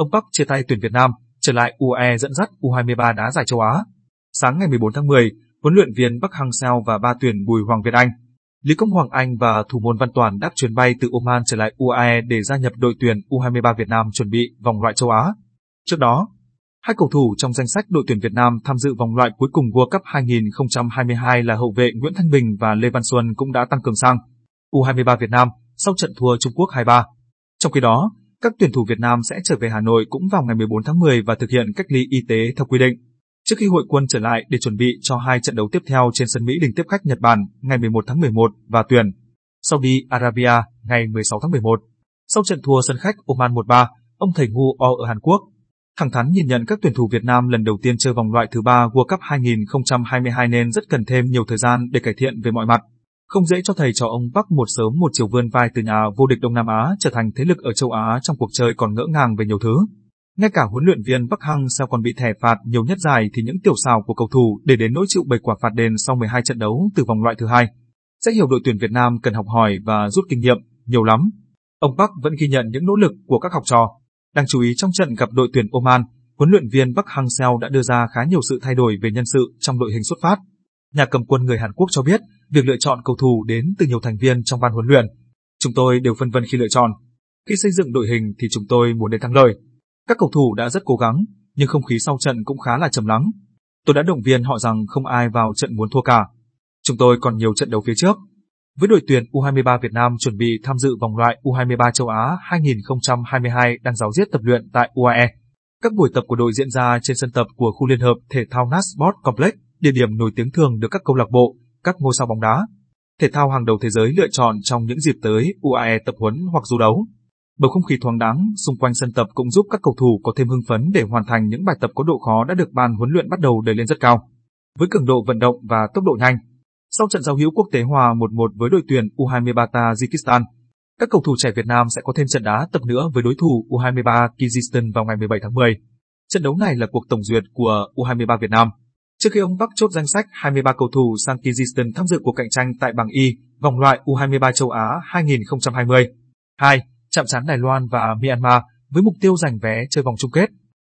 ông Park chia tay tuyển Việt Nam, trở lại UAE dẫn dắt U23 đá giải châu Á. Sáng ngày 14 tháng 10, huấn luyện viên Park Hang-seo và ba tuyển Bùi Hoàng Việt Anh, Lý Công Hoàng Anh và thủ môn Văn Toàn đáp chuyến bay từ Oman trở lại UAE để gia nhập đội tuyển U23 Việt Nam chuẩn bị vòng loại châu Á. Trước đó, hai cầu thủ trong danh sách đội tuyển Việt Nam tham dự vòng loại cuối cùng World Cup 2022 là hậu vệ Nguyễn Thanh Bình và Lê Văn Xuân cũng đã tăng cường sang U23 Việt Nam sau trận thua Trung Quốc 2-3. Trong khi đó, các tuyển thủ Việt Nam sẽ trở về Hà Nội cũng vào ngày 14 tháng 10 và thực hiện cách ly y tế theo quy định. Trước khi hội quân trở lại để chuẩn bị cho hai trận đấu tiếp theo trên sân Mỹ Đình tiếp khách Nhật Bản ngày 11 tháng 11 và tuyển Saudi Arabia ngày 16 tháng 11. Sau trận thua sân khách Oman 1-3, ông thầy Ngu O ở Hàn Quốc thẳng thắn nhìn nhận các tuyển thủ Việt Nam lần đầu tiên chơi vòng loại thứ ba World Cup 2022 nên rất cần thêm nhiều thời gian để cải thiện về mọi mặt. Không dễ cho thầy trò ông Park một sớm một chiều vươn vai từ nhà vô địch Đông Nam Á trở thành thế lực ở châu Á trong cuộc chơi còn ngỡ ngàng về nhiều thứ. Ngay cả huấn luyện viên Bắc Hăng sao còn bị thẻ phạt nhiều nhất dài thì những tiểu xào của cầu thủ để đến nỗi chịu bảy quả phạt đền sau 12 trận đấu từ vòng loại thứ hai. Sẽ hiểu đội tuyển Việt Nam cần học hỏi và rút kinh nghiệm, nhiều lắm. Ông Park vẫn ghi nhận những nỗ lực của các học trò. Đáng chú ý trong trận gặp đội tuyển Oman, huấn luyện viên Bắc Hang Seo đã đưa ra khá nhiều sự thay đổi về nhân sự trong đội hình xuất phát. Nhà cầm quân người Hàn Quốc cho biết, việc lựa chọn cầu thủ đến từ nhiều thành viên trong ban huấn luyện. Chúng tôi đều phân vân khi lựa chọn. Khi xây dựng đội hình thì chúng tôi muốn đến thắng lợi. Các cầu thủ đã rất cố gắng, nhưng không khí sau trận cũng khá là trầm lắng. Tôi đã động viên họ rằng không ai vào trận muốn thua cả. Chúng tôi còn nhiều trận đấu phía trước. Với đội tuyển U23 Việt Nam chuẩn bị tham dự vòng loại U23 châu Á 2022 đang giáo diết tập luyện tại UAE. Các buổi tập của đội diễn ra trên sân tập của khu liên hợp thể thao Nasport Complex, địa điểm nổi tiếng thường được các câu lạc bộ, các ngôi sao bóng đá, thể thao hàng đầu thế giới lựa chọn trong những dịp tới UAE tập huấn hoặc du đấu. Bầu không khí thoáng đáng xung quanh sân tập cũng giúp các cầu thủ có thêm hưng phấn để hoàn thành những bài tập có độ khó đã được ban huấn luyện bắt đầu đẩy lên rất cao. Với cường độ vận động và tốc độ nhanh, sau trận giao hữu quốc tế hòa 1-1 với đội tuyển U23 Tajikistan, các cầu thủ trẻ Việt Nam sẽ có thêm trận đá tập nữa với đối thủ U23 Kyrgyzstan vào ngày 17 tháng 10. Trận đấu này là cuộc tổng duyệt của U23 Việt Nam. Trước khi ông Park chốt danh sách 23 cầu thủ sang Kyrgyzstan tham dự cuộc cạnh tranh tại bảng Y, vòng loại U23 châu Á 2020. 2. Chạm trán Đài Loan và Myanmar với mục tiêu giành vé chơi vòng chung kết.